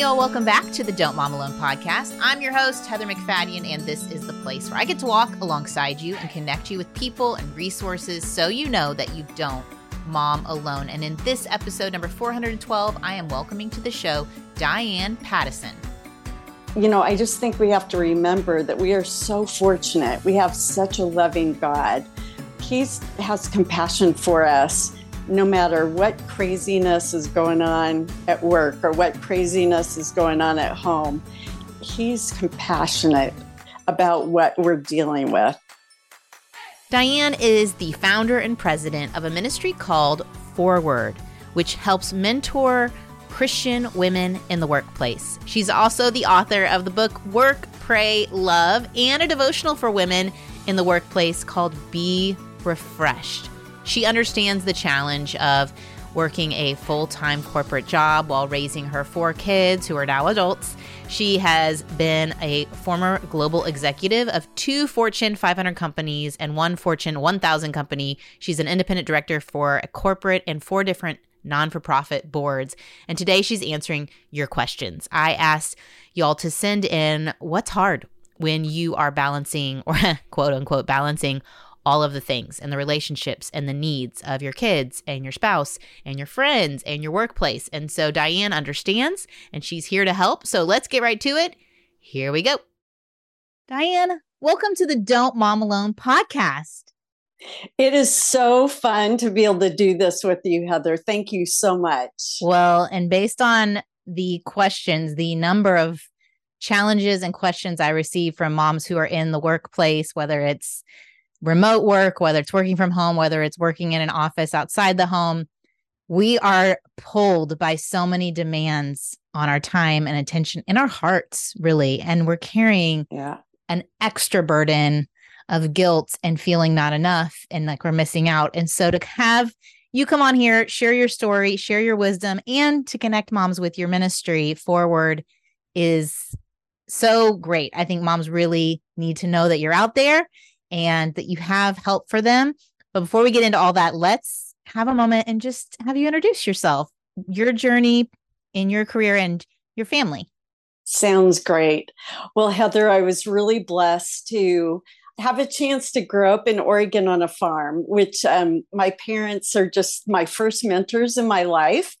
Y'all, welcome back to the Don't Mom Alone podcast. I'm your host, Heather MacFadyen, and this is the place where I get to walk alongside you and connect you with people and resources so you know that you don't mom alone. And in this episode, number 412, I am welcoming to the show Diane Paddison. You know, I just think we have to remember that we are so fortunate. We have such a loving God. He has compassion for us no matter what craziness is going on at work or what craziness is going on at home, he's compassionate about what we're dealing with. Diane is the founder and president of a ministry called 4Word, which helps mentor Christian women in the workplace. She's also the author of the book Work, Pray, Love, and a devotional for women in the workplace called Be Refreshed. She understands the challenge of working a full time corporate job while raising her four kids who are now adults. She has been a former global executive of two Fortune 500 companies and one Fortune 1000 company. She's an independent director for a corporate and four different non for profit boards. And today she's answering your questions. I asked y'all to send in what's hard when you are balancing, or quote unquote, balancing all of the things and the relationships and the needs of your kids and your spouse and your friends and your workplace. And so Diane understands and she's here to help. So let's get right to it. Here we go. Diane, welcome to the Don't Mom Alone podcast. It is so fun to be able to do this with you, Heather. Thank you so much. Well, and based on the questions, the number of challenges and questions I receive from moms who are in the workplace, whether it's remote work, whether it's working from home, whether it's working in an office outside the home, we are pulled by so many demands on our time and attention in our hearts, really. And we're carrying yeah. an extra burden of guilt and feeling not enough and like we're missing out. And so to have you come on here, share your story, share your wisdom, and to connect moms with your ministry 4Word is so great. I think moms really need to know that you're out there and that you have help for them. But before we get into all that, let's have a moment and just have you introduce yourself, your journey in your career and your family. Sounds great. Well, Heather, I was really blessed to have a chance to grow up in Oregon on a farm, which um, my parents are just my first mentors in my life.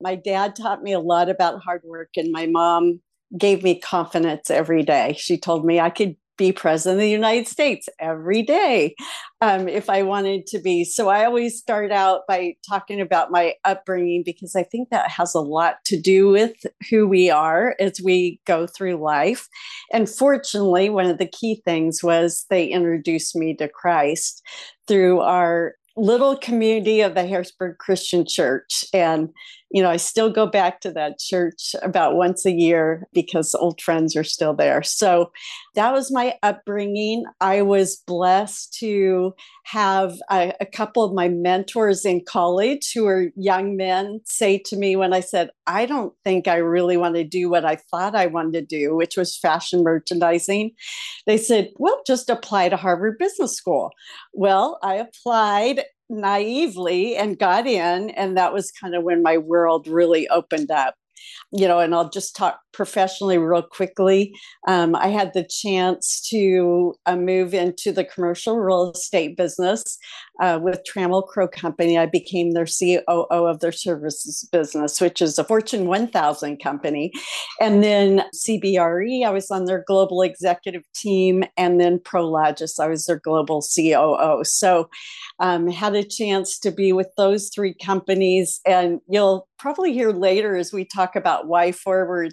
My dad taught me a lot about hard work, and my mom gave me confidence every day. She told me I could be president of the United States every day um, if I wanted to be. So I always start out by talking about my upbringing because I think that has a lot to do with who we are as we go through life. And fortunately, one of the key things was they introduced me to Christ through our little community of the Harrisburg Christian Church. And, you know, I still go back to that church about once a year because old friends are still there. So that was my upbringing. I was blessed to have a, a couple of my mentors in college who are young men say to me when I said, I don't think I really want to do what I thought I wanted to do, which was fashion merchandising. They said, well, just apply to Harvard Business School. Well, I applied naively and got in. And that was kind of when my world really opened up you know, and I'll just talk professionally real quickly. Um, I had the chance to uh, move into the commercial real estate business uh, with Trammell Crow Company. I became their COO of their services business, which is a Fortune 1000 company. And then CBRE, I was on their global executive team. And then Prologis, I was their global COO. So um, had a chance to be with those three companies. And you'll probably hear later as we talk about why 4Word.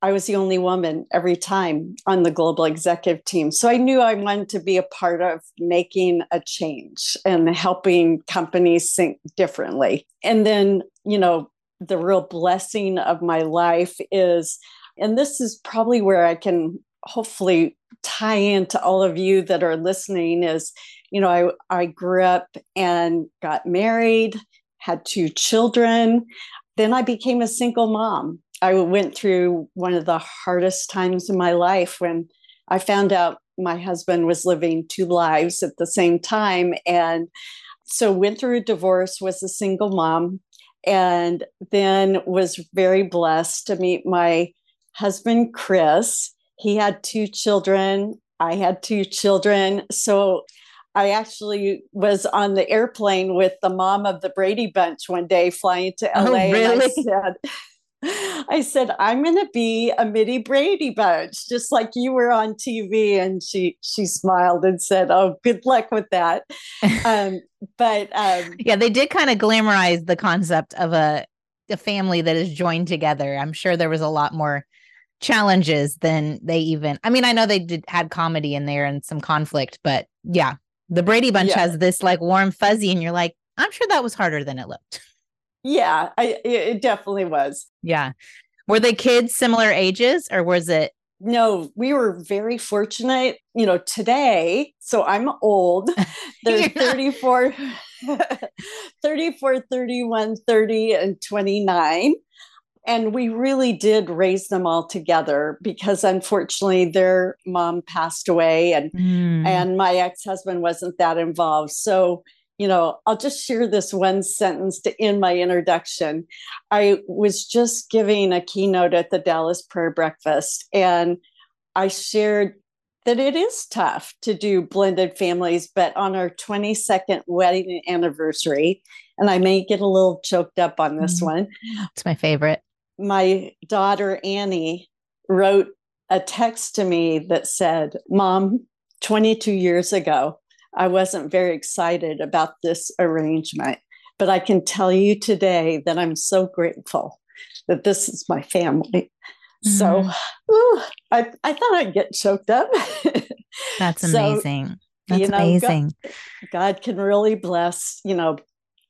I was the only woman every time on the global executive team. So I knew I wanted to be a part of making a change and helping companies think differently. And then, you know, the real blessing of my life is, and this is probably where I can hopefully tie into all of you that are listening is you know i i grew up and got married had two children then i became a single mom i went through one of the hardest times in my life when i found out my husband was living two lives at the same time and so went through a divorce was a single mom and then was very blessed to meet my husband, Chris. He had two children. I had two children. So I actually was on the airplane with the mom of the Brady Bunch one day flying to LA. Oh, really? And I said, I said, I'm gonna be a Mitty Brady Bunch, just like you were on TV. And she she smiled and said, Oh, good luck with that. um, but um, yeah, they did kind of glamorize the concept of a a family that is joined together. I'm sure there was a lot more challenges than they even I mean, I know they did had comedy in there and some conflict, but yeah, the Brady Bunch yeah. has this like warm fuzzy, and you're like, I'm sure that was harder than it looked. Yeah, I, it definitely was. Yeah. Were they kids similar ages or was it? No, we were very fortunate. You know, today, so I'm old. They're 34, 34, 31, 30, and 29. And we really did raise them all together because unfortunately their mom passed away and mm. and my ex-husband wasn't that involved. So you know, I'll just share this one sentence to end my introduction. I was just giving a keynote at the Dallas Prayer Breakfast, and I shared that it is tough to do blended families, but on our 22nd wedding anniversary, and I may get a little choked up on this mm one. It's my favorite. My daughter, Annie, wrote a text to me that said, Mom, 22 years ago, I wasn't very excited about this arrangement. But I can tell you today that I'm so grateful that this is my family. Mm. So ooh, I, I thought I'd get choked up. That's amazing. So, That's you know, amazing. God, God can really bless, you know,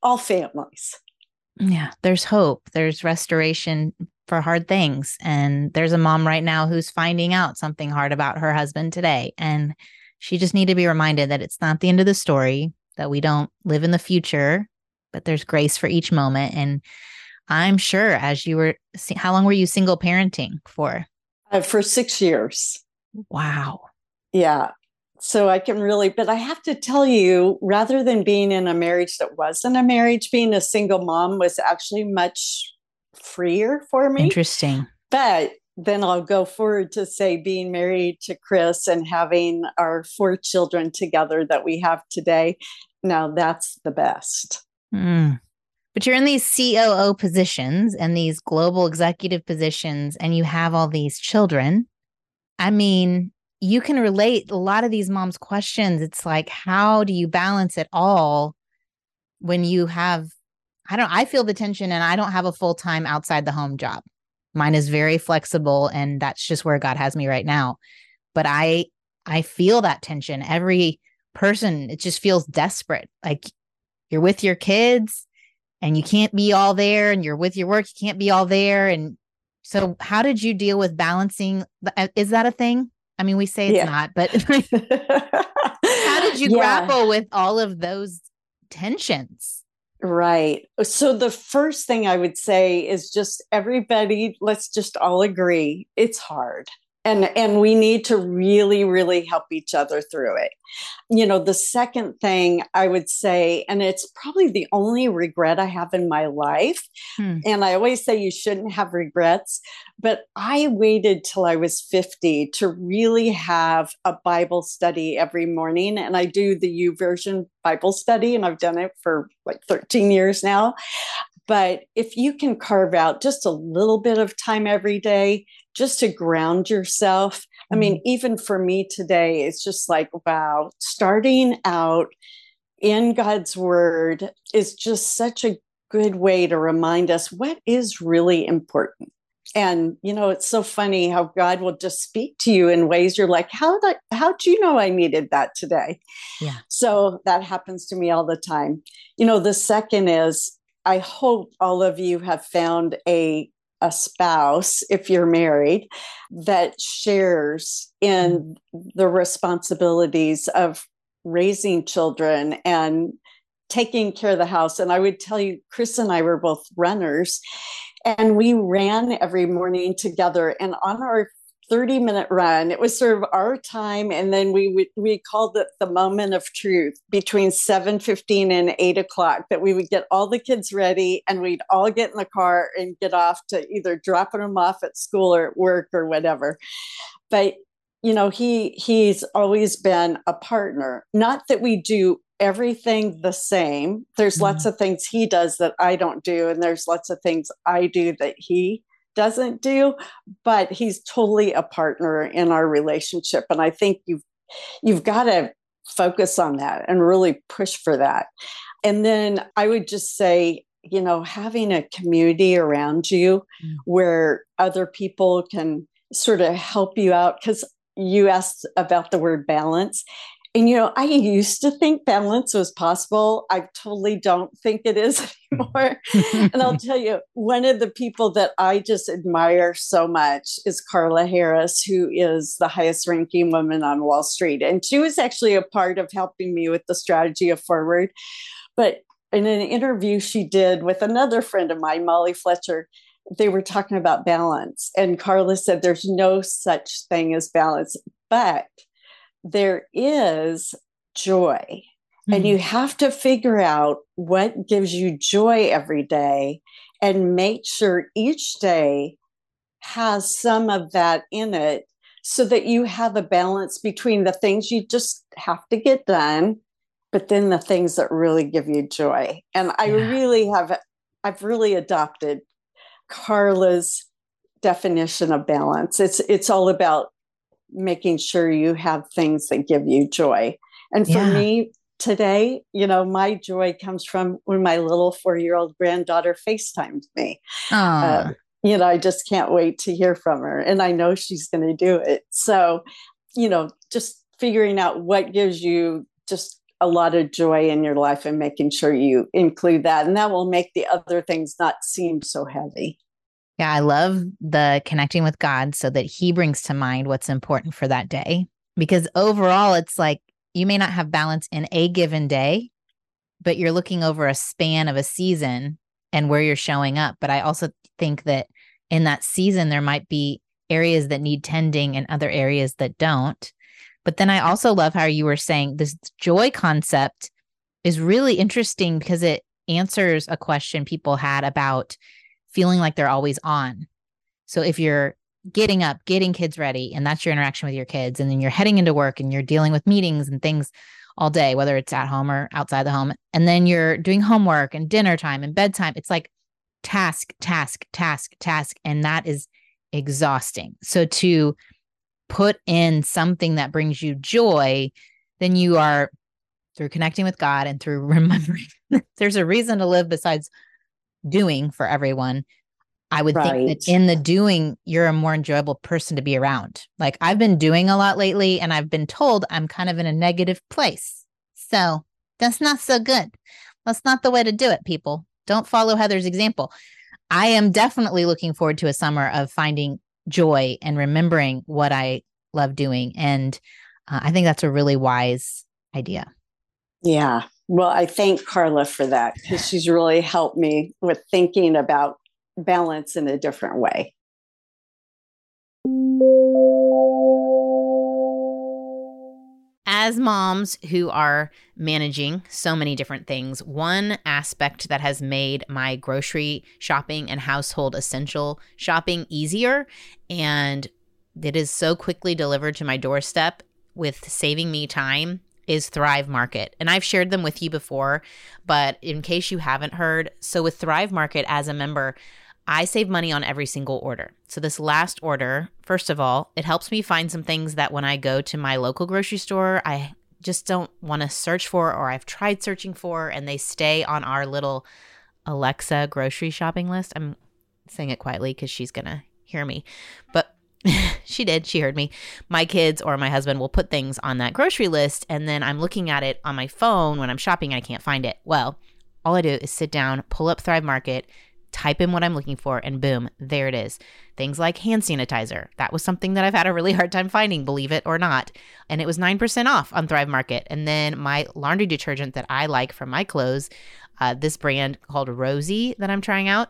all families. Yeah, there's hope. There's restoration for hard things. And there's a mom right now who's finding out something hard about her husband today. And she just need to be reminded that it's not the end of the story, that we don't live in the future, but there's grace for each moment. And I'm sure as you were, how long were you single parenting for? Uh, for six years. Wow. Yeah. So I can really, but I have to tell you, rather than being in a marriage that wasn't a marriage, being a single mom was actually much freer for me. Interesting. But then I'll go forward to say being married to Chris and having our four children together that we have today. Now that's the best. Mm. But you're in these COO positions and these global executive positions, and you have all these children. I mean, you can relate a lot of these moms' questions. It's like, how do you balance it all when you have, I don't, I feel the tension and I don't have a full time outside the home job. Mine is very flexible and that's just where God has me right now. But I I feel that tension. Every person it just feels desperate. Like you're with your kids and you can't be all there and you're with your work, you can't be all there and so how did you deal with balancing uh, is that a thing? I mean, we say it's yeah. not, but how did you yeah. grapple with all of those tensions? Right. So the first thing I would say is just everybody, let's just all agree it's hard and and we need to really really help each other through it you know the second thing i would say and it's probably the only regret i have in my life hmm. and i always say you shouldn't have regrets but i waited till i was 50 to really have a bible study every morning and i do the YouVersion bible study and i've done it for like 13 years now but if you can carve out just a little bit of time every day, just to ground yourself. I mean, mm-hmm. even for me today, it's just like, wow, starting out in God's word is just such a good way to remind us what is really important. And you know, it's so funny how God will just speak to you in ways you're like, how did how do you know I needed that today? Yeah. So that happens to me all the time. You know, the second is I hope all of you have found a a spouse, if you're married, that shares in mm-hmm. the responsibilities of raising children and taking care of the house. And I would tell you, Chris and I were both runners, and we ran every morning together. And on our 30 minute run. It was sort of our time. And then we would, we called it the moment of truth between 7 15 and 8 o'clock that we would get all the kids ready and we'd all get in the car and get off to either dropping them off at school or at work or whatever. But you know, he he's always been a partner. Not that we do everything the same. There's mm-hmm. lots of things he does that I don't do, and there's lots of things I do that he doesn't do, but he's totally a partner in our relationship. And I think you've you've got to focus on that and really push for that. And then I would just say, you know, having a community around you mm. where other people can sort of help you out. Because you asked about the word balance. And you know, I used to think balance was possible. I totally don't think it is anymore. and I'll tell you, one of the people that I just admire so much is Carla Harris, who is the highest ranking woman on Wall Street. And she was actually a part of helping me with the strategy of 4Word. But in an interview she did with another friend of mine, Molly Fletcher, they were talking about balance. And Carla said there's no such thing as balance, but there is joy. Mm-hmm. And you mm-hmm. have to figure out what gives you joy every day and make sure each day has some of that in it so that you have a balance between the things you just have to get done but then the things that really give you joy and i yeah. really have i've really adopted carla's definition of balance it's it's all about making sure you have things that give you joy. And for yeah. me today, you know, my joy comes from when my little four year old granddaughter FaceTimed me. Uh, you know, I just can't wait to hear from her. And I know she's going to do it. So, you know, just figuring out what gives you just a lot of joy in your life and making sure you include that. And that will make the other things not seem so heavy. Yeah, I love the connecting with God so that He brings to mind what's important for that day. Because overall, it's like you may not have balance in a given day, but you're looking over a span of a season and where you're showing up. But I also think that in that season, there might be areas that need tending and other areas that don't. But then I also love how you were saying this joy concept is really interesting because it answers a question people had about feeling like they're always on. So if you're getting up, getting kids ready, and that's your interaction with your kids, and then you're heading into work and you're dealing with meetings and things all day, whether it's at home or outside the home, and then you're doing homework and dinner time and bedtime, it's like task, task, task, task. And that is exhausting. So to put in something that brings you joy, then you are through connecting with God and through remembering there's a reason to live besides doing for everyone, I would right. think that in the doing, you're a more enjoyable person to be around. Like I've been doing a lot lately and I've been told I'm kind of in a negative place. So that's not so good. That's not the way to do it, people. Don't follow Heather's example. I am definitely looking forward to a summer of finding joy and remembering what I love doing. And uh, I think that's a really wise idea. Yeah. Well, I thank Carla for that because she's really helped me with thinking about balance in a different way. As moms who are managing so many different things, one aspect that has made my grocery shopping and household essential shopping easier and it is so quickly delivered to my doorstep with saving me time is Thrive Market. And I've shared them with you before, but in case you haven't heard, so with Thrive Market as a member, I save money on every single order. So, this last order, first of all, it helps me find some things that when I go to my local grocery store, I just don't want to search for or I've tried searching for, and they stay on our little Alexa grocery shopping list. I'm saying it quietly because she's going to hear me. But she did. She heard me. My kids or my husband will put things on that grocery list, and then I'm looking at it on my phone when I'm shopping and I can't find it. Well, all I do is sit down, pull up Thrive Market, type in what I'm looking for, and boom, there it is. Things like hand sanitizer. That was something that I've had a really hard time finding, believe it or not. And it was 9% off on Thrive Market. And then my laundry detergent that I like for my clothes, uh, this brand called Rosie that I'm trying out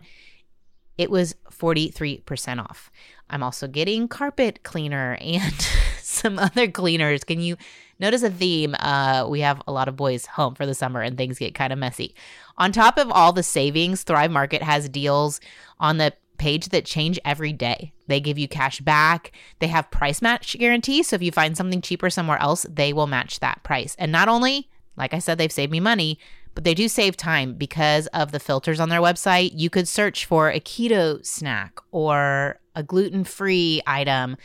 it was 43% off. I'm also getting carpet cleaner and some other cleaners. Can you notice a theme? Uh, we have a lot of boys home for the summer and things get kind of messy. On top of all the savings, Thrive Market has deals on the page that change every day. They give you cash back. They have price match guarantee. So if you find something cheaper somewhere else, they will match that price. And not only, like I said, they've saved me money, but they do save time because of the filters on their website. You could search for a keto snack or a gluten free item,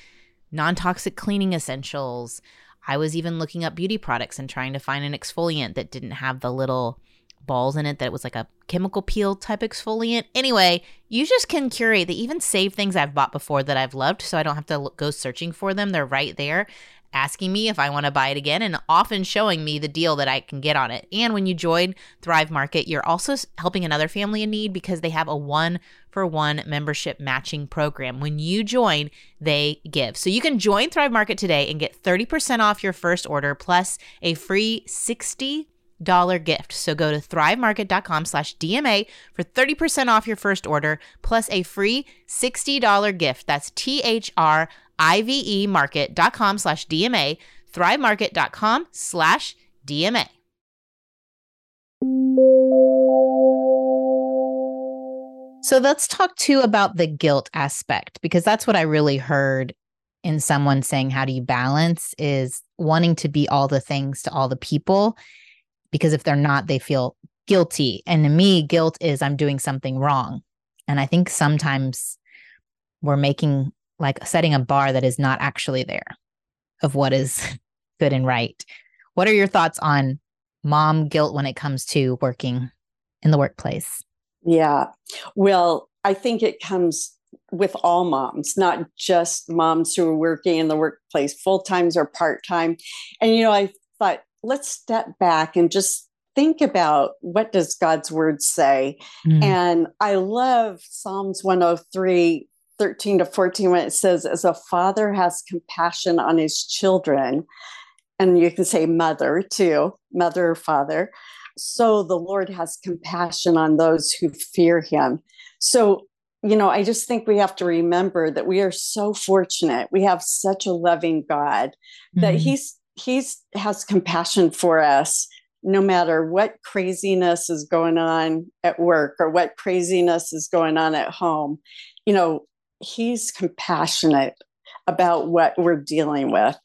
non toxic cleaning essentials. I was even looking up beauty products and trying to find an exfoliant that didn't have the little balls in it that it was like a chemical peel type exfoliant. Anyway, you just can curate. They even save things I've bought before that I've loved, so I don't have to go searching for them. They're right there asking me if I want to buy it again and often showing me the deal that I can get on it. And when you join Thrive Market, you're also helping another family in need because they have a one for one membership matching program. When you join, they give. So you can join Thrive Market today and get 30% off your first order plus a free 60 dollar gift. So go to thrivemarket.com slash DMA for 30% off your first order plus a free $60 gift. That's T-H-R-I-V-E market.com slash DMA, thrivemarket.com slash DMA. So let's talk too about the guilt aspect because that's what I really heard in someone saying how do you balance is wanting to be all the things to all the people because if they're not, they feel guilty. And to me, guilt is I'm doing something wrong. And I think sometimes we're making like setting a bar that is not actually there of what is good and right. What are your thoughts on mom guilt when it comes to working in the workplace? Yeah. Well, I think it comes with all moms, not just moms who are working in the workplace full times or part time. And, you know, I thought let's step back and just think about what does God's word say. Mm. And I love Psalms 103 13 to 14 when it says as a father has compassion on his children and you can say mother too, mother or father. So the Lord has compassion on those who fear him. So you know, I just think we have to remember that we are so fortunate. We have such a loving God mm-hmm. that He's he's has compassion for us no matter what craziness is going on at work or what craziness is going on at home you know he's compassionate about what we're dealing with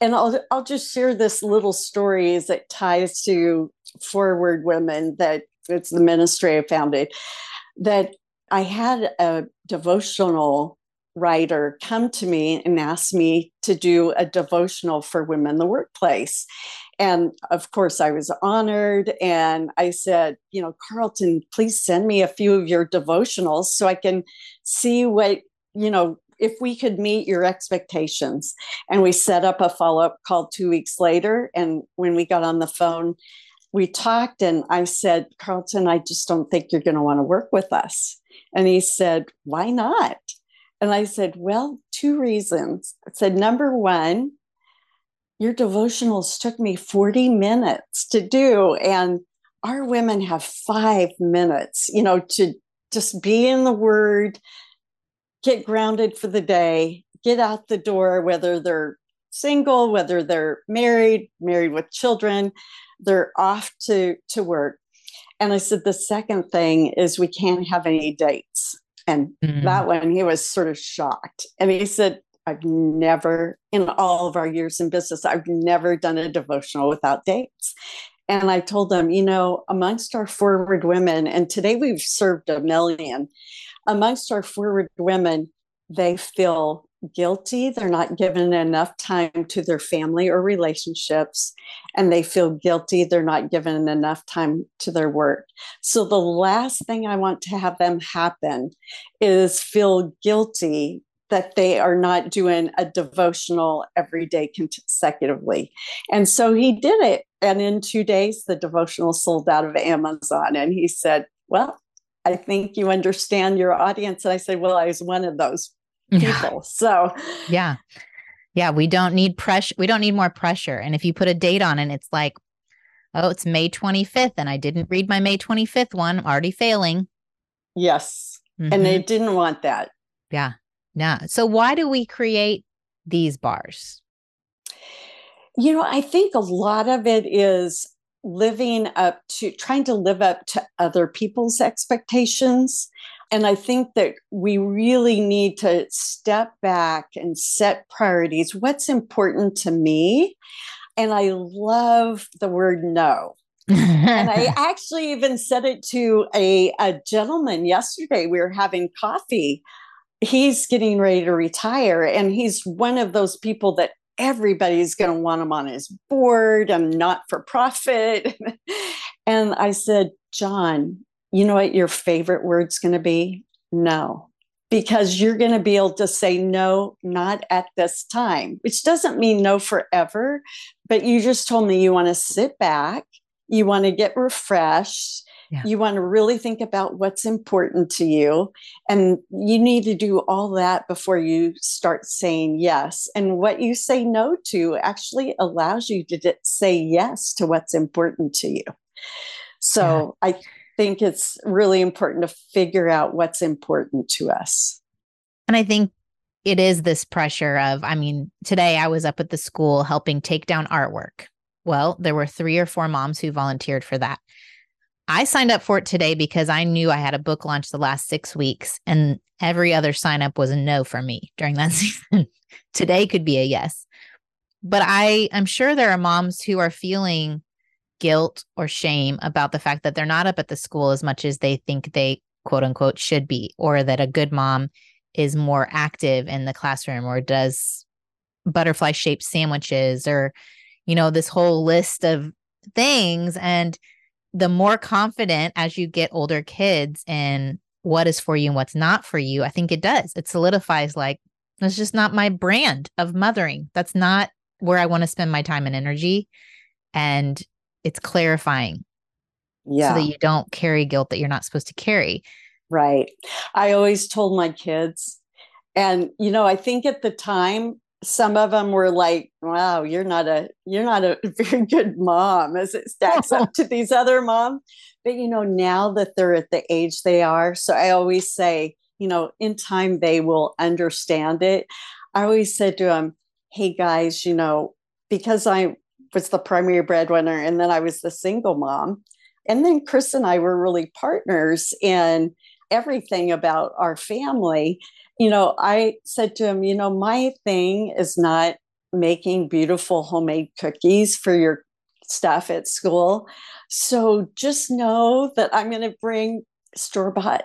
and i'll i'll just share this little story as it ties to 4Word women that it's the ministry i founded that i had a devotional writer come to me and ask me to do a devotional for women in the workplace. And of course, I was honored. And I said, you know, Carlton, please send me a few of your devotionals so I can see what, you know, if we could meet your expectations. And we set up a follow up call two weeks later. And when we got on the phone, we talked and I said, Carlton, I just don't think you're going to want to work with us. And he said, Why not? And I said, Well, two reasons. I said, Number one, your devotionals took me 40 minutes to do. And our women have five minutes, you know, to just be in the word, get grounded for the day, get out the door, whether they're single, whether they're married, married with children, they're off to, to work. And I said, the second thing is we can't have any dates. And mm-hmm. that one, he was sort of shocked. And he said, I've never, in all of our years in business, I've never done a devotional without dates. And I told them, you know, amongst our 4Word women, and today we've served a million, amongst our 4Word women, they feel guilty. They're not given enough time to their family or relationships, and they feel guilty. They're not given enough time to their work. So, the last thing I want to have them happen is feel guilty that they are not doing a devotional every day consecutively. And so he did it. And in two days, the devotional sold out of Amazon. And he said, Well, I think you understand your audience. And I said, Well, I was one of those people. So, yeah. Yeah. We don't need pressure. We don't need more pressure. And if you put a date on it, it's like, oh, it's May 25th, and I didn't read my May 25th one, I'm already failing. Yes. Mm-hmm. And they mm-hmm. didn't want that. Yeah. Yeah. So why do we create these bars? You know, I think a lot of it is living up to trying to live up to other people's expectations. And I think that we really need to step back and set priorities. What's important to me? And I love the word no. and I actually even said it to a, a gentleman yesterday. We were having coffee. He's getting ready to retire, and he's one of those people that everybody's going to want him on his board and not for profit. and I said, John, you know what your favorite word's going to be? No. Because you're going to be able to say no, not at this time, which doesn't mean no forever, but you just told me you want to sit back, you want to get refreshed, yeah. you want to really think about what's important to you. And you need to do all that before you start saying yes. And what you say no to actually allows you to say yes to what's important to you. So yeah. I think it's really important to figure out what's important to us. And I think it is this pressure of, I mean, today I was up at the school helping take down artwork. Well, there were three or four moms who volunteered for that. I signed up for it today because I knew I had a book launch the last six weeks, and every other sign up was a no for me during that season. today could be a yes. But I am sure there are moms who are feeling guilt or shame about the fact that they're not up at the school as much as they think they quote unquote should be, or that a good mom is more active in the classroom or does butterfly shaped sandwiches or, you know, this whole list of things. And the more confident as you get older kids in what is for you and what's not for you, I think it does. It solidifies like, that's just not my brand of mothering. That's not where I want to spend my time and energy. And it's clarifying yeah so that you don't carry guilt that you're not supposed to carry right i always told my kids and you know i think at the time some of them were like wow you're not a you're not a very good mom as it stacks up to these other moms but you know now that they're at the age they are so i always say you know in time they will understand it i always said to them hey guys you know because i was the primary breadwinner and then I was the single mom. And then Chris and I were really partners in everything about our family. You know, I said to him, you know, my thing is not making beautiful homemade cookies for your stuff at school. So just know that I'm going to bring store bought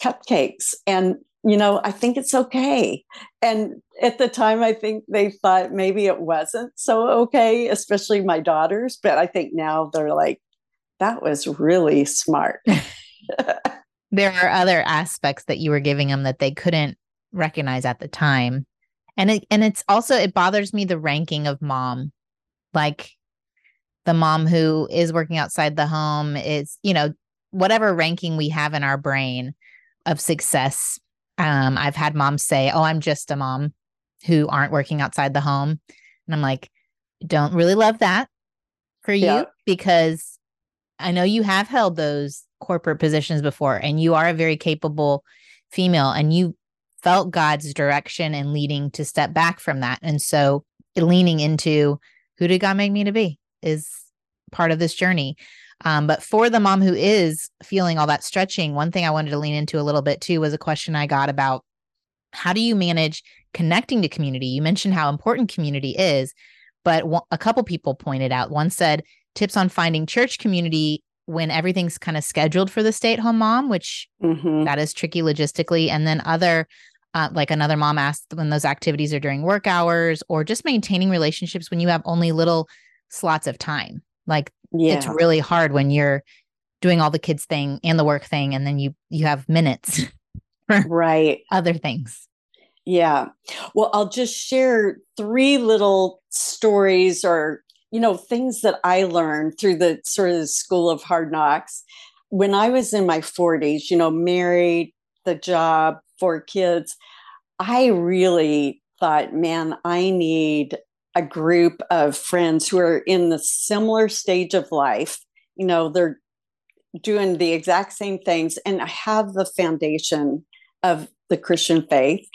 cupcakes and you know, I think it's okay. And at the time, I think they thought maybe it wasn't so okay, especially my daughters. But I think now they're like, that was really smart. there are other aspects that you were giving them that they couldn't recognize at the time. And it, and it's also it bothers me the ranking of mom. Like the mom who is working outside the home is, you know, whatever ranking we have in our brain of success um, I've had moms say, Oh, I'm just a mom who aren't working outside the home. And I'm like, don't really love that for you yeah. because I know you have held those corporate positions before and you are a very capable female and you felt God's direction and leading to step back from that. And so leaning into who did God make me to be is part of this journey. Um, but for the mom who is feeling all that stretching, one thing I wanted to lean into a little bit too was a question I got about how do you manage connecting to community? You mentioned how important community is, but a couple people pointed out. One said tips on finding church community when everything's kind of scheduled for the stay at home mom, which mm-hmm. that is tricky logistically. And then other, uh, like another mom asked when those activities are during work hours or just maintaining relationships when you have only little slots of time. Like yeah. it's really hard when you're doing all the kids thing and the work thing and then you you have minutes right other things yeah well i'll just share three little stories or you know things that i learned through the sort of the school of hard knocks when i was in my 40s you know married the job four kids i really thought man i need a group of friends who are in the similar stage of life. You know, they're doing the exact same things and I have the foundation of the Christian faith.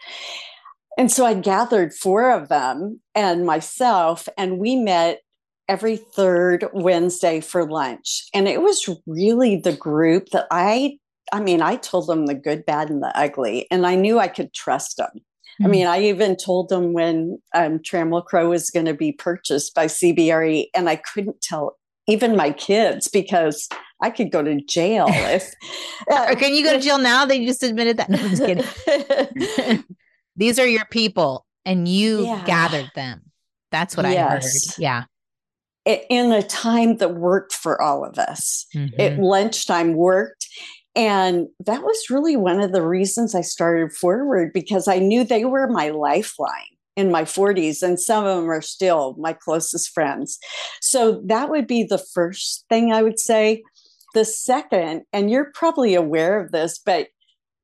And so I gathered four of them and myself, and we met every third Wednesday for lunch. And it was really the group that I, I mean, I told them the good, bad, and the ugly, and I knew I could trust them. Mm-hmm. I hmm. mean, I even told them when um, Trammell Crow was going to be purchased by CBRE, and I couldn't tell even my kids because I could go to jail if. Uh, Can you go to jail now? They just admitted that. No, I'm just kidding. These are your people, and you yeah. gathered them. That's what yes. I heard. Yeah. In a time that worked for all of us, mm-hmm. at lunchtime worked. And that was really one of the reasons I started 4Word because I knew they were my lifeline in my 40s, and some of them are still my closest friends. So that would be the first thing I would say. The second, and you're probably aware of this, but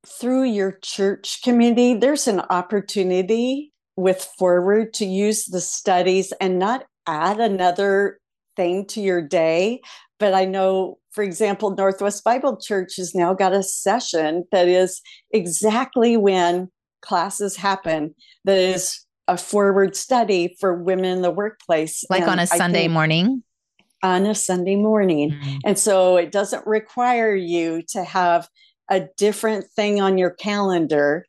through your church community, there's an opportunity with 4Word to use the studies and not add another thing to your day. But I know, for example, Northwest Bible Church has now got a session that is exactly when classes happen, that is a 4Word study for women in the workplace. Like and on a Sunday morning? On a Sunday morning. Mm-hmm. And so it doesn't require you to have a different thing on your calendar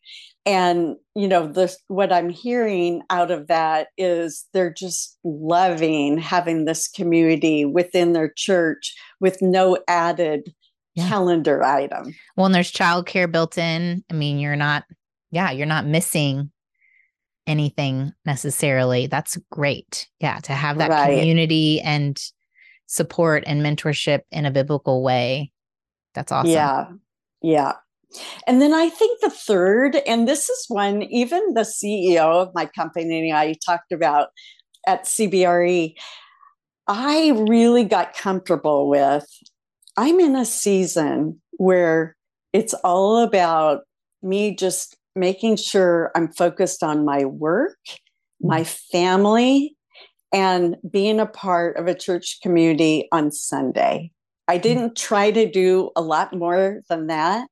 and you know the what i'm hearing out of that is they're just loving having this community within their church with no added yeah. calendar item. Well and there's childcare built in. I mean you're not yeah you're not missing anything necessarily. That's great. Yeah to have that right. community and support and mentorship in a biblical way. That's awesome. Yeah. Yeah. And then I think the third, and this is one even the CEO of my company I talked about at CBRE, I really got comfortable with. I'm in a season where it's all about me just making sure I'm focused on my work, my family, and being a part of a church community on Sunday. I didn't try to do a lot more than that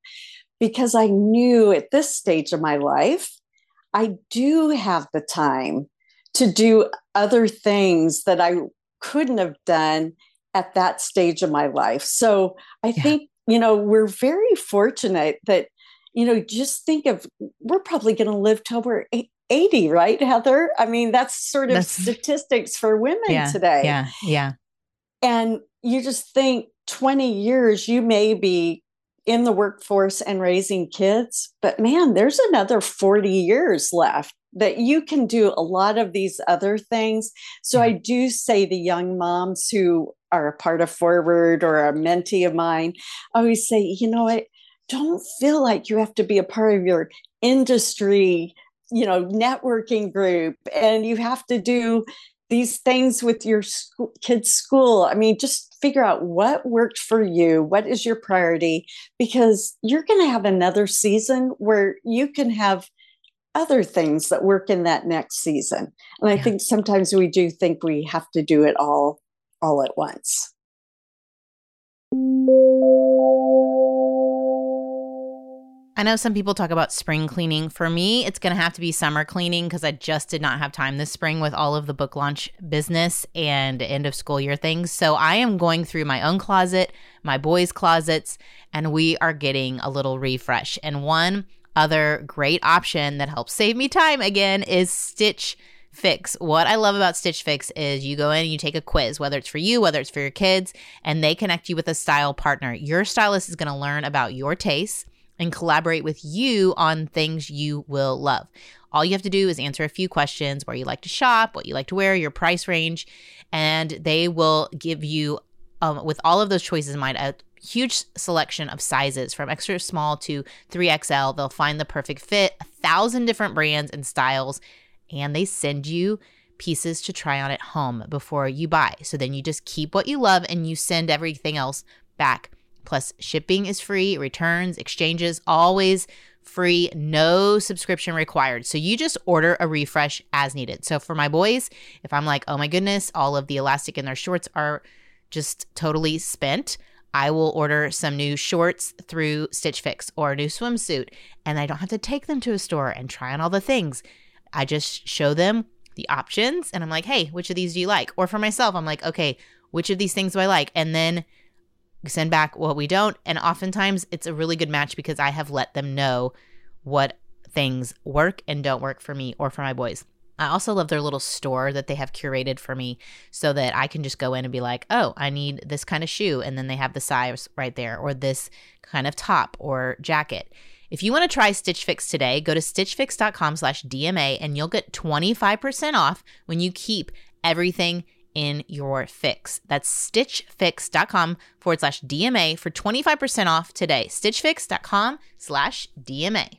because I knew at this stage of my life, I do have the time to do other things that I couldn't have done at that stage of my life. So I yeah. think, you know, we're very fortunate that, you know, just think of we're probably going to live till we're 80, right, Heather? I mean, that's sort of that's, statistics for women yeah, today. Yeah. Yeah. And you just think 20 years, you may be in the workforce and raising kids, but man, there's another 40 years left that you can do a lot of these other things. So I mm-hmm. do say the young moms who are a part of 4Word or a mentee of mine, I always say, you know what? Don't feel like you have to be a part of your industry you know networking group and you have to do these things with your school, kids' school. I mean, just figure out what worked for you. What is your priority? Because you're going to have another season where you can have other things that work in that next season. And I yeah. think sometimes we do think we have to do it all all at once. I know some people talk about spring cleaning. For me, it's going to have to be summer cleaning because I just did not have time this spring with all of the book launch business and end of school year things. So I am going through my own closet, my boys' closets, and we are getting a little refresh. And one other great option that helps save me time again is Stitch Fix. What I love about Stitch Fix is you go in and you take a quiz, whether it's for you, whether it's for your kids, and they connect you with a style partner. Your stylist is going to learn about your tastes and collaborate with you on things you will love. All you have to do is answer a few questions where you like to shop, what you like to wear, your price range, and they will give you, um, with all of those choices in mind, a huge selection of sizes from extra small to 3XL. They'll find the perfect fit, a thousand different brands and styles, and they send you pieces to try on at home before you buy. So then you just keep what you love and you send everything else back Plus, shipping is free, returns, exchanges, always free, no subscription required. So you just order a refresh as needed. So for my boys, if I'm like, oh my goodness, all of the elastic in their shorts are just totally spent, I will order some new shorts through Stitch Fix or a new swimsuit, and I don't have to take them to a store and try on all the things. I just show them the options and I'm like, hey, which of these do you like? Or for myself, I'm like, okay, which of these things do I like? And then send back what we don't. And oftentimes it's a really good match because I have let them know what things work and don't work for me or for my boys. I also love their little store that they have curated for me so that I can just go in and be like, oh, I need this kind of shoe. And then they have the size right there, or this kind of top or jacket. If you want to try Stitch Fix today, go to stitchfix.com slash DMA and you'll get 25% off when you keep everything in your fix. That's stitchfix.com forward slash DMA for 25% off today. Stitchfix.com slash DMA.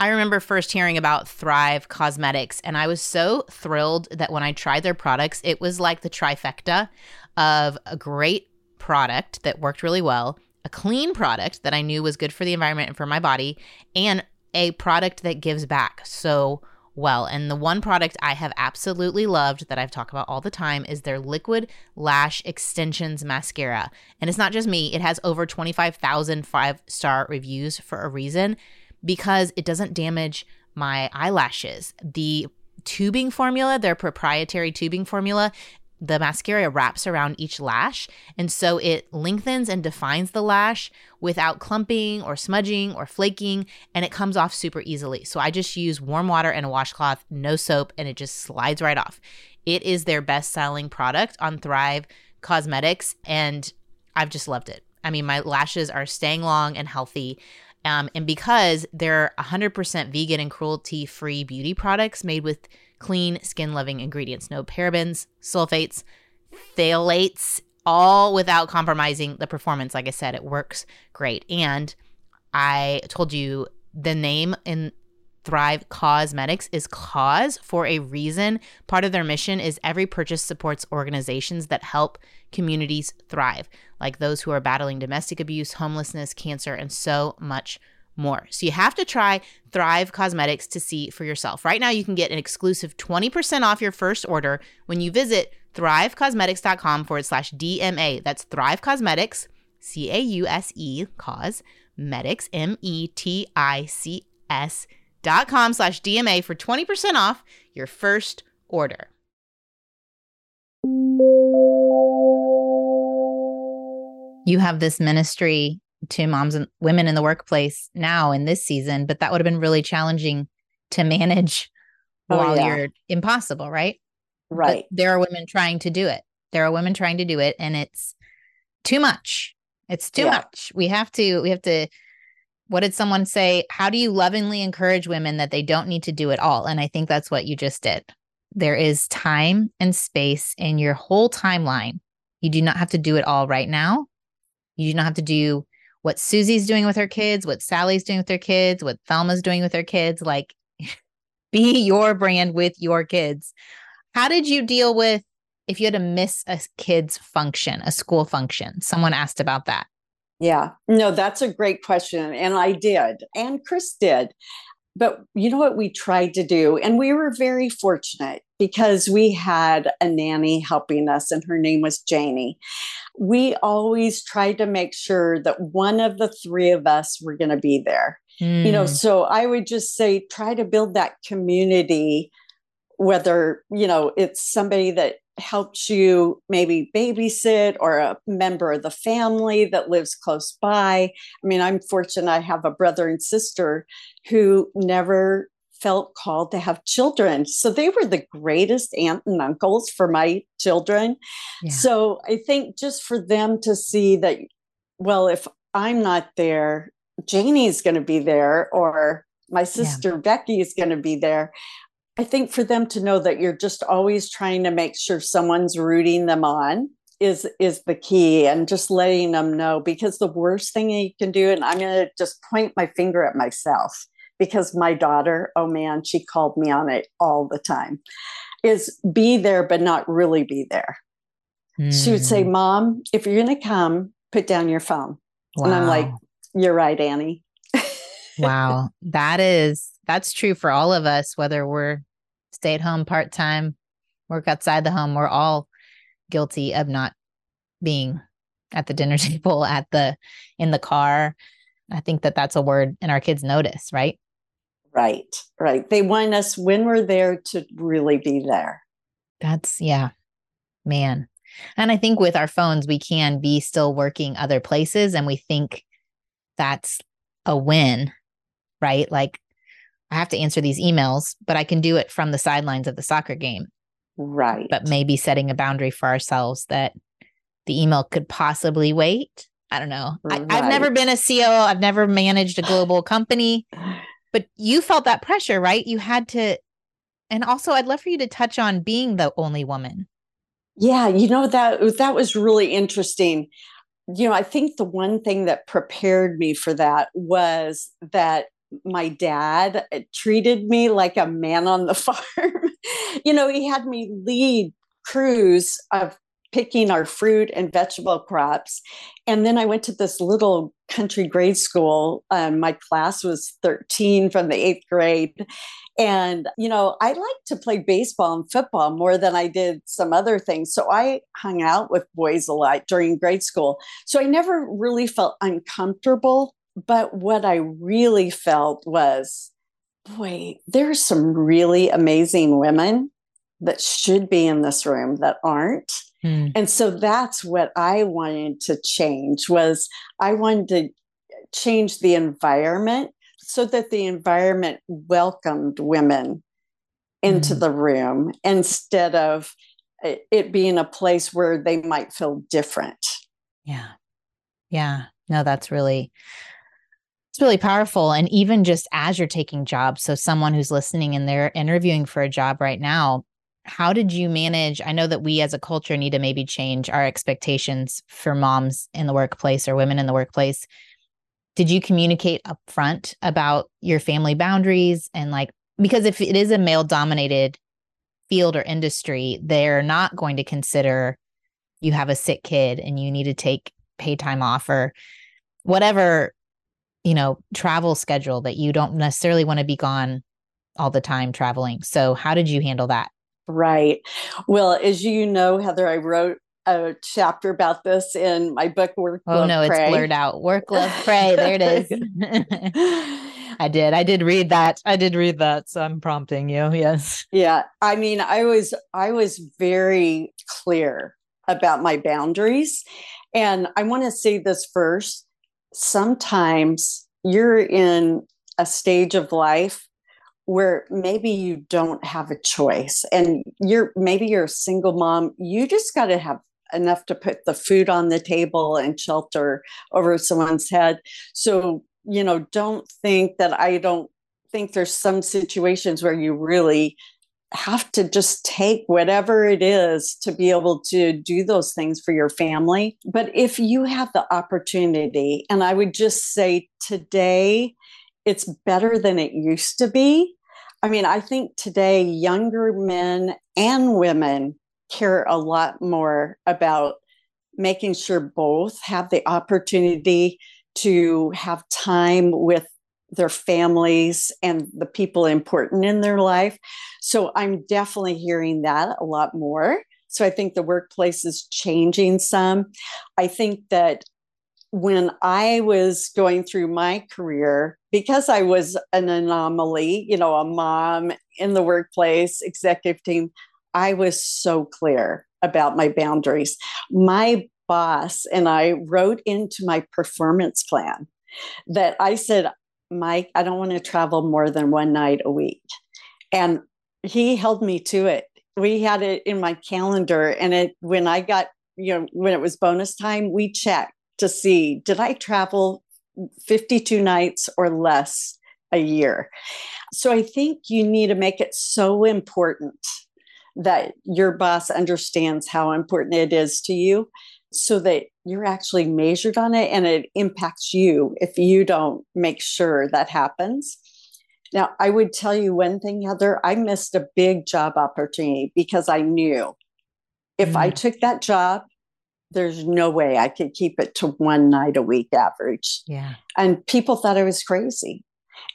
I remember first hearing about Thrive Causemetics, and I was so thrilled that when I tried their products, it was like the trifecta of a great product that worked really well, a clean product that I knew was good for the environment and for my body, and a product that gives back so well. And the one product I have absolutely loved that I've talked about all the time is their Liquid Lash Extensions Mascara. And it's not just me, it has over 25,000 five star reviews for a reason because it doesn't damage my eyelashes. The tubing formula, their proprietary tubing formula, the mascara wraps around each lash. And so it lengthens and defines the lash without clumping or smudging or flaking. And it comes off super easily. So I just use warm water and a washcloth, no soap, and it just slides right off. It is their best selling product on Thrive Causemetics, And I've just loved it. I mean, my lashes are staying long and healthy. Um, and because they're 100% vegan and cruelty free beauty products made with clean, skin loving ingredients no parabens, sulfates, phthalates, all without compromising the performance. Like I said, it works great. And I told you the name in Thrive Causemetics is cause for a reason. Part of their mission is every purchase supports organizations that help communities thrive, like those who are battling domestic abuse, homelessness, cancer, and so much more. So you have to try Thrive Causemetics to see for yourself. Right now, you can get an exclusive 20% off your first order when you visit thrivecausemetics.com forward slash DMA. That's Thrive Causemetics, C A U S E, cause, medics, M E T I C S dot com slash DMA for 20% off your first order. You have this ministry to moms and women in the workplace now in this season, but that would have been really challenging to manage oh, while yeah. you're impossible, right? Right. But there are women trying to do it. There are women trying to do it, and it's too much. It's too yeah. much. We have to, we have to what did someone say? How do you lovingly encourage women that they don't need to do it all? And I think that's what you just did. There is time and space in your whole timeline. You do not have to do it all right now. You do not have to do what Susie's doing with her kids, what Sally's doing with her kids, what Thelma's doing with her kids. Like, be your brand with your kids. How did you deal with if you had to miss a kid's function, a school function? Someone asked about that. Yeah, no, that's a great question. And I did, and Chris did. But you know what we tried to do? And we were very fortunate because we had a nanny helping us, and her name was Janie. We always tried to make sure that one of the three of us were going to be there. Mm. You know, hmm. so I would just say try to build that community, whether, you know, it's somebody that helps you maybe babysit or a member of the family that lives close by. I mean, I'm fortunate I have a brother and sister who never felt called to have children. So they were the greatest aunt and uncles for my children. Yeah. So I think just for them to see that, well, if I'm not there, Janie's going to be there, or my sister yeah. Becky is going to be there. I think for them to know that you're just always trying to make sure someone's rooting them on is is the key and just letting them know because the worst thing you can do and I'm going to just point my finger at myself because my daughter oh man she called me on it all the time is be there but not really be there. Mm. She would say, hmm. "Mom, if you're going to come, put down your phone." Wow. And I'm like, "You're right, Annie." wow. That is that's true for all of us, whether we're stay at home part time, work outside the home. We're all guilty of not being at the dinner table, at the in the car. I think that that's a word and our kids notice, right? Right, right. They want us when we're there to really be there. That's, yeah, man. And I think with our phones, we can be still working other places and we think that's a win, right? Like, I have to answer these emails, but I can do it from the sidelines of the soccer game. Right. But maybe setting a boundary for ourselves that the email could possibly wait. I don't know. Right. I, have never been a CEO, I've never managed a global company, but you felt that pressure, right? You had to. And also, I'd love for you to touch on being the only woman. Yeah, you know that that was really interesting. You know, I think the one thing that prepared me for that was that my dad uh, treated me like a man on the farm. you know, he had me lead crews of picking our fruit and vegetable crops. And then I went to this little country grade school. Um, my class was 13 from the eighth grade. And, you know, I liked to play baseball and football more than I did some other things. So I hung out with boys a lot during grade school. So I never really felt uncomfortable. But what I really felt was, boy, there's some really amazing women that should be in this room that aren't Mm. And so that's what I wanted to change was I wanted to change the environment so that the environment welcomed women into mm. the room instead of it being a place where they might feel different. Yeah. Yeah. No, that's really it's really powerful and even just as you're taking jobs so someone who's listening and they're interviewing for a job right now how did you manage i know that we as a culture need to maybe change our expectations for moms in the workplace or women in the workplace. Did you communicate upfront about your family boundaries and like because if it is a male dominated field or industry they're not going to consider you have a sick kid and you need to take pay time off or whatever you know travel schedule that you don't necessarily want to be gone all the time traveling so how did you handle that Right. Well, as you know, Heather, I wrote a chapter about this in my book Work Oh Love, no, Pray. it's blurred out. Work Love Pray. There it is. I did. I did read that. I did read that. So I'm prompting you. Yes. Yeah. I mean, I was I was very clear about my boundaries. And I want to say this first. Sometimes you're in a stage of life where maybe you don't have a choice and you're maybe you're a single mom you just got to have enough to put the food on the table and shelter over someone's head. So you know don't think that i don't think there's some situations where you really have to just take whatever it is to be able to do those things for your family. But if you have the opportunity, and I would just say today, it's better than it used to be. I mean, I think today younger men and women care a lot more about making sure both have the opportunity to have time with their families and the people important in their life. So I'm definitely hearing that a lot more. So I think the workplace is changing some. I think that when I was going through my career, because I was an anomaly, you know, a mom in the workplace, executive team, I was so clear about my boundaries. My boss and I wrote into my performance plan that I said, Mike, I don't want to travel more than one night a week. And he held me to it. We had it in my calendar. And it when I got, you know, when it was bonus time, we checked to see did I travel 52 nights or less a year? So I think you need to make it so important that your boss understands how important it is to you so that you're actually measured on it and it impacts you if you don't make sure that happens. Now, I would tell you one thing, Heather, I missed a big job opportunity because I knew if mm. I took that job, there's no way I could keep it to one night a week average. Yeah. And people thought I was crazy.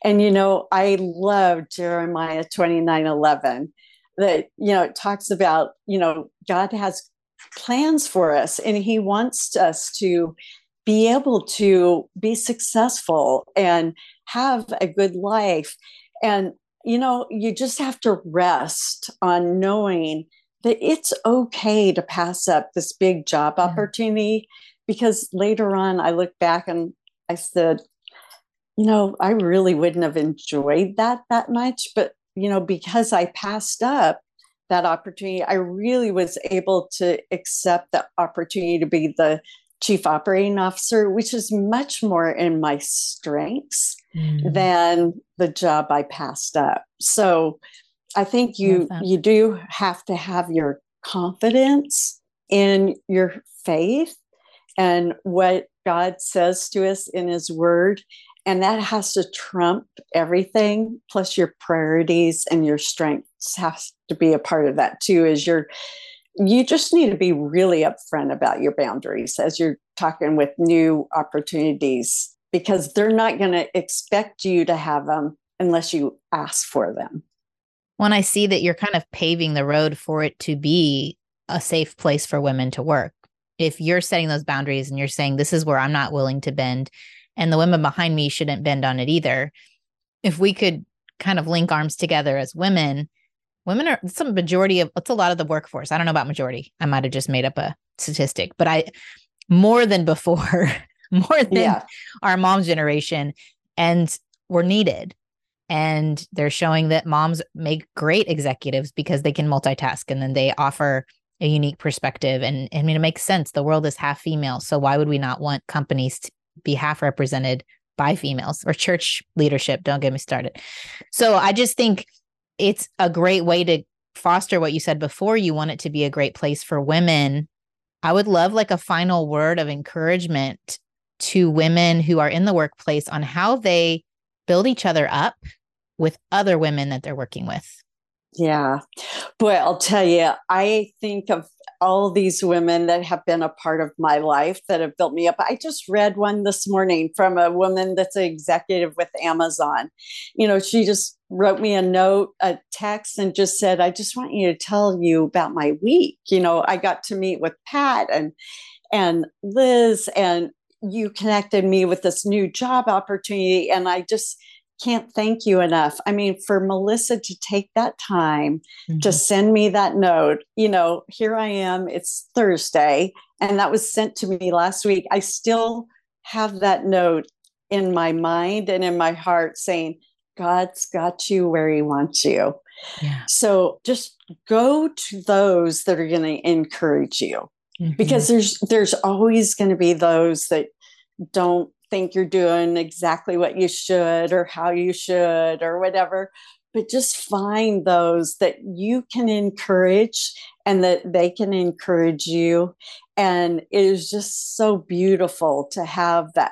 And, you know, I love Jeremiah 29 11 that, you know, it talks about, you know, God has plans for us and he wants us to be able to be successful and have a good life. And you know you just have to rest on knowing that it's okay to pass up this big job opportunity because later on I look back and I said, you know, I really wouldn't have enjoyed that that much, but you know, because I passed up that opportunity, I really was able to accept the opportunity to be the chief operating officer, which is much more in my strengths mm. than the job I passed up. So I think you you do have to have your confidence in your faith and what God says to us in his word and that has to trump everything plus your priorities and your strengths has to be a part of that too is your you just need to be really upfront about your boundaries as you're talking with new opportunities because they're not going to expect you to have them unless you ask for them when I see that you're kind of paving the road for it to be a safe place for women to work. If you're setting those boundaries and you're saying, this is where I'm not willing to bend, and the women behind me shouldn't bend on it either. If we could kind of link arms together as women, women are some majority of it's a lot of the workforce. I don't know about majority. I might have just made up a statistic, but I more than before, more than yeah. our mom's generation, and we're needed and they're showing that moms make great executives because they can multitask and then they offer a unique perspective and i mean it makes sense the world is half female so why would we not want companies to be half represented by females or church leadership. Don't get me started. So i just think it's a great way to foster what you said before. You want it to be a great place for women. I would love like a final word of encouragement to women who are in the workplace on how they build each other up with other women that they're working with? Yeah. Boy, I'll tell you, I think of all these women that have been a part of my life that have built me up. I just read one this morning from a woman that's an executive with Amazon. You know, she just wrote me a note, a text, and just said, I just want you to tell you about my week. You know, I got to meet with Pat and and Liz and you connected me with this new job opportunity. And I just can't thank you enough. I mean, for Melissa to take that time mm-hmm. to send me that note, you know, here I am, it's Thursday, and that was sent to me last week. I still have that note in my mind and in my heart saying, God's got you where He wants you. Yeah. So just go to those that are going to encourage you. Mm-hmm. Because there's there's always going to be those that don't think you're doing exactly what you should or how you should or whatever but just find those that you can encourage and that they can encourage you. And it is just so beautiful to have that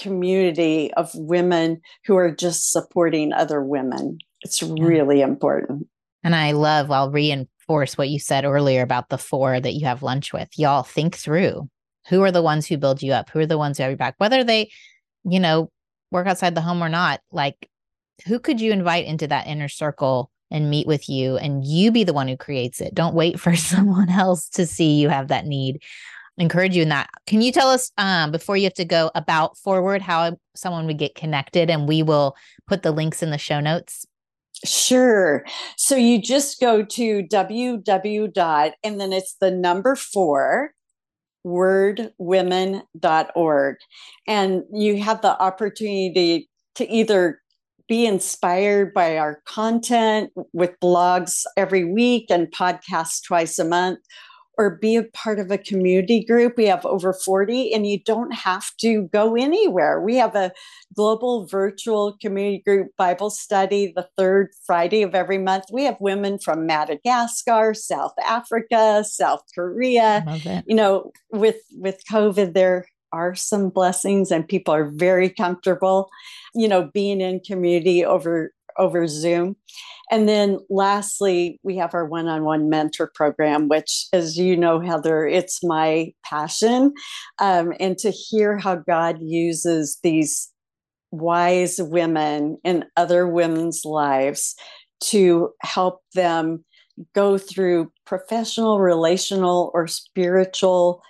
community of women who are just supporting other women. It's really important. And i love i'll reinforce what you said earlier about the four that you have lunch with. Y'all think through who are the ones who build you up? Who are the ones who have your back? Whether they, you know, work outside the home or not, like who could you invite into that inner circle and meet with you and you be the one who creates it? Don't wait for someone else to see you have that need. Encourage you in that. Can you tell us um, before you have to go about 4Word how someone would get connected and we will put the links in the show notes? Sure. So you just go to www and then it's the number four wordwomen.org. And you have the opportunity to either be inspired by our content with blogs every week and podcasts twice a month, or be a part of a community group. We have over 40, and you don't have to go anywhere. We have a global virtual community group Bible study the third Friday of every month. We have women from Madagascar, South Africa, South Korea. You know, with with COVID, there are some blessings and people are very comfortable you know being in community over over Zoom. And then lastly, we have our one on one mentor program, which, as you know, Heather, it's my passion. Um, and to hear how God uses these wise women in other women's lives to help them go through professional, relational, or spiritual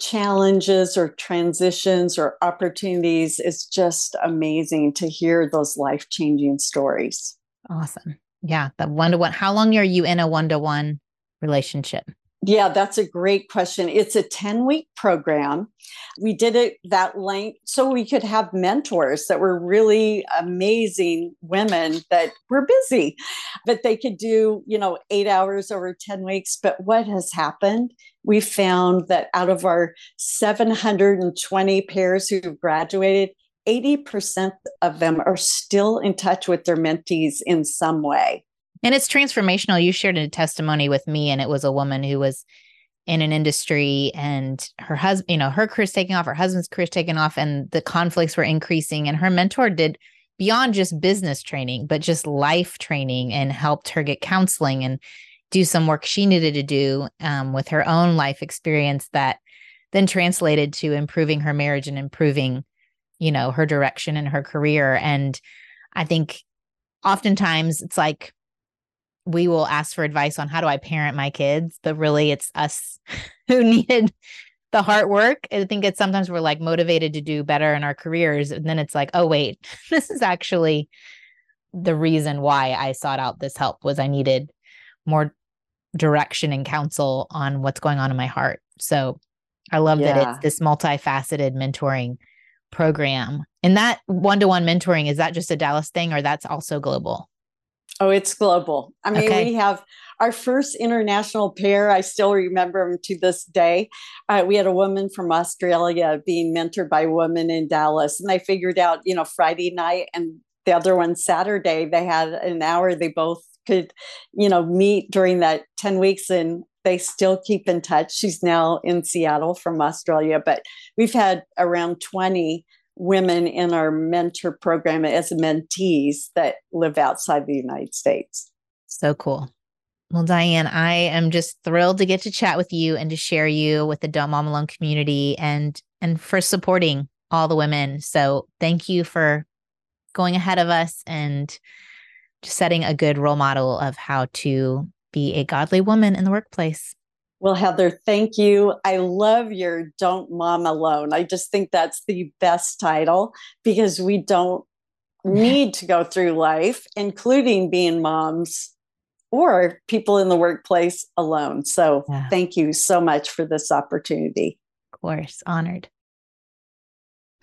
challenges or transitions or opportunities is just amazing to hear those life changing stories. Awesome. Yeah. The one to one. How long are you in a one to one relationship? Yeah, that's a great question. It's a 10 week program. We did it that length so we could have mentors that were really amazing women that were busy, but they could do, you know, eight hours over 10 weeks. But what has happened? We found that out of our 720 pairs who've graduated, 80% of them are still in touch with their mentees in some way. And it's transformational. You shared a testimony with me, and it was a woman who was in an industry and her husband, you know, her career's taking off, her husband's career's taking off, and the conflicts were increasing. And her mentor did beyond just business training, but just life training and helped her get counseling and do some work she needed to do um, with her own life experience that then translated to improving her marriage and improving, you know, her direction in her career. And I think oftentimes it's like we will ask for advice on how do I parent my kids, but really it's us who needed the hard work. I think it's sometimes we're like motivated to do better in our careers. And then it's like, oh, wait, this is actually the reason why I sought out this help was I needed more direction and counsel on what's going on in my heart. So I love yeah. that it's this multifaceted mentoring program. And that one to one mentoring, is that just a Dallas thing or that's also global? Oh, it's global. I mean, okay. we have our first international pair. I still remember them to this day. Uh, we had a woman from Australia being mentored by a woman in Dallas, and they figured out, you know, Friday night and the other one Saturday. They had an hour. They both could, you know, meet during that ten weeks, and they still keep in touch. She's now in Seattle from Australia, but we've had around twenty women in our mentor program as mentees that live outside the United States. So cool. Well, Diane, I am just thrilled to get to chat with you and to share you with the Don't Mom Alone community and and for supporting all the women. So thank you for going ahead of us and setting a good role model of how to be a godly woman in the workplace. Well, Heather, thank you. I love your Don't Mom Alone. I just think that's the best title because we don't need to go through life, including being moms or people in the workplace alone. So yeah. thank you so much for this opportunity. Of course, honored.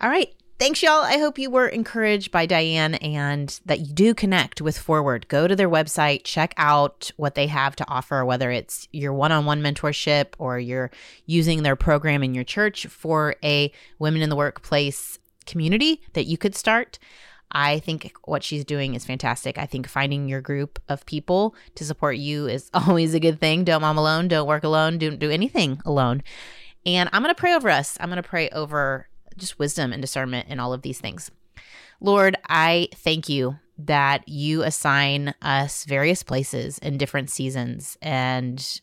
All right. Thanks, y'all. I hope you were encouraged by Diane and that you do connect with 4Word. Go to their website, check out what they have to offer, whether it's your one on one mentorship or you're using their program in your church for a women in the workplace community that you could start. I think what she's doing is fantastic. I think finding your group of people to support you is always a good thing. Don't mom alone, don't work alone, don't do anything alone. And I'm going to pray over us. I'm going to pray over just wisdom and discernment in all of these things. Lord, I thank you that you assign us various places in different seasons and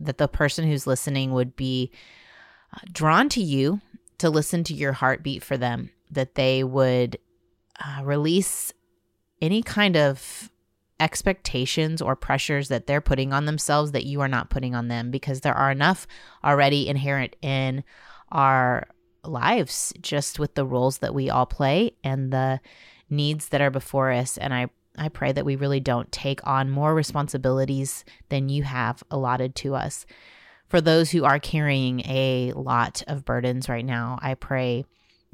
that the person who's listening would be uh, drawn to you to listen to your heartbeat for them, that they would uh, release any kind of expectations or pressures that they're putting on themselves that you are not putting on them because there are enough already inherent in our lives just with the roles that we all play and the needs that are before us. And I, I pray that we really don't take on more responsibilities than you have allotted to us. For those who are carrying a lot of burdens right now, I pray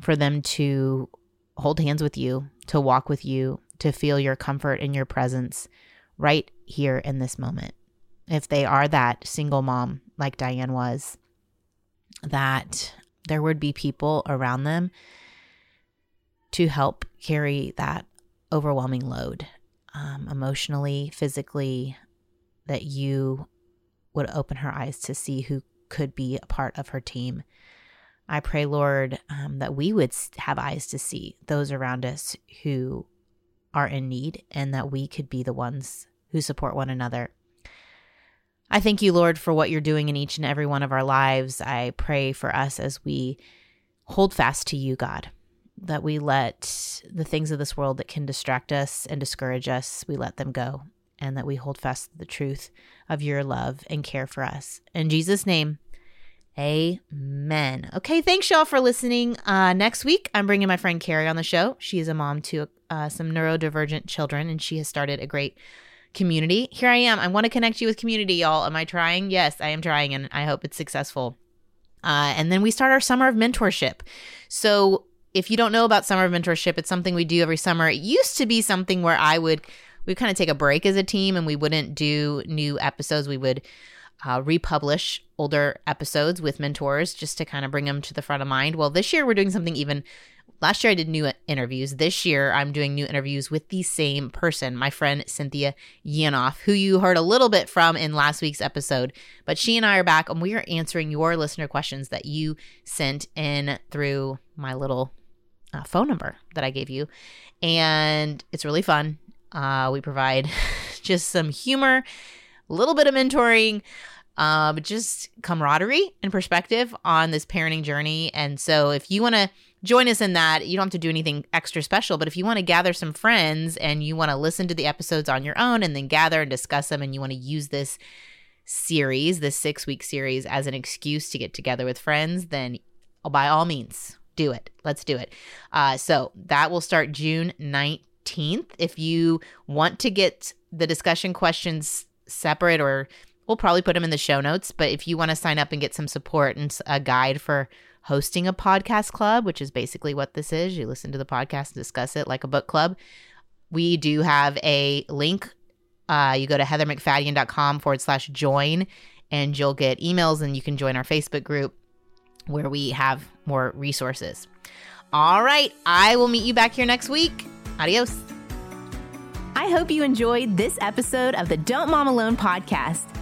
for them to hold hands with you, to walk with you, to feel your comfort and your presence right here in this moment. If they are that single mom like Diane was, that there would be people around them to help carry that overwhelming load um, emotionally, physically, that you would open her eyes to see who could be a part of her team. I pray, Lord, um, that we would have eyes to see those around us who are in need and that we could be the ones who support one another. I thank you, Lord, for what you're doing in each and every one of our lives. I pray for us as we hold fast to you, God, that we let the things of this world that can distract us and discourage us, we let them go. and that we hold fast to the truth of your love and care for us. In Jesus' name, amen. Okay, thanks y'all for listening. Uh, next week, I'm bringing my friend Carrie on the show. She is a mom to uh, some neurodivergent children, and she has started a great community. Here I am. I want to connect you with community, y'all. Am I trying? Yes, I am trying, and I hope it's successful. Uh, and then we start our summer of mentorship. So if you don't know about summer of mentorship, it's something we do every summer. It used to be something where I would we kind of take a break as a team and we wouldn't do new episodes. We would uh, republish older episodes with mentors just to kind of bring them to the front of mind. Well, this year we're doing something even Last year I did new interviews. This year I'm doing new interviews with the same person, my friend Cynthia Yanof, who you heard a little bit from in last week's episode. But she and I are back and we are answering your listener questions that you sent in through my little uh, phone number that I gave you. And it's really fun. Uh, we provide just some humor, a little bit of mentoring, but just camaraderie and perspective on this parenting journey. And so if you want to join us in that. You don't have to do anything extra special, but if you want to gather some friends and you want to listen to the episodes on your own and then gather and discuss them and you want to use this series, this six week series, as an excuse to get together with friends, then by all means, do it. Let's do it. Uh, so that will start June 19th. If you want to get the discussion questions separate, or we'll probably put them in the show notes, but if you want to sign up and get some support and a guide for hosting a podcast club, which is basically what this is. You listen to the podcast and discuss it like a book club. We do have a link. Uh, you go to heathermacfadden.com forward slash join, and you'll get emails and you can join our Facebook group where we have more resources. All right. I will meet you back here next week. Adios. I hope you enjoyed this episode of the Don't Mom Alone podcast.